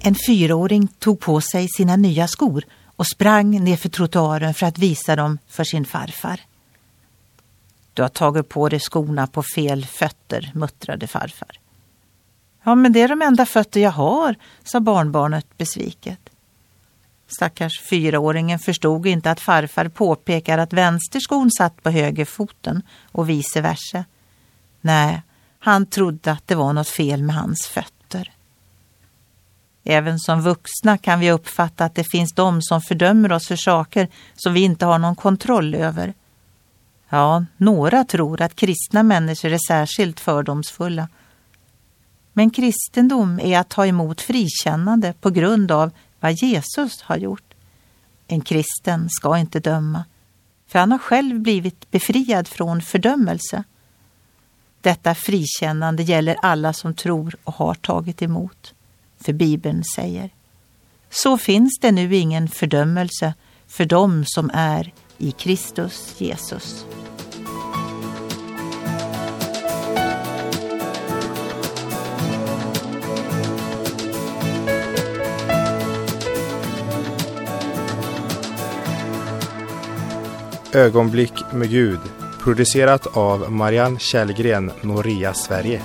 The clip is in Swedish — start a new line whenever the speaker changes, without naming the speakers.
En fyraåring tog på sig sina nya skor och sprang nerför trottoaren för att visa dem för sin farfar. Du har tagit på dig skorna på fel fötter, muttrade farfar. Ja, men det är de enda fötter jag har, sa barnbarnet besviket. Stackars fyraåringen förstod inte att farfar påpekar att vänsterskon satt på högerfoten och vice versa. Nej, han trodde att det var något fel med hans fötter. Även som vuxna kan vi uppfatta att det finns de som fördömer oss för saker som vi inte har någon kontroll över. Ja, några tror att kristna människor är särskilt fördomsfulla. Men kristendom är att ta emot frikännande på grund av vad Jesus har gjort. En kristen ska inte döma, för han har själv blivit befriad från fördömelse. Detta frikännande gäller alla som tror och har tagit emot. För Bibeln säger Så finns det nu ingen fördömelse för dem som är i Kristus Jesus.
Ögonblick med Gud producerat av Marianne Källgren, Noria Sverige.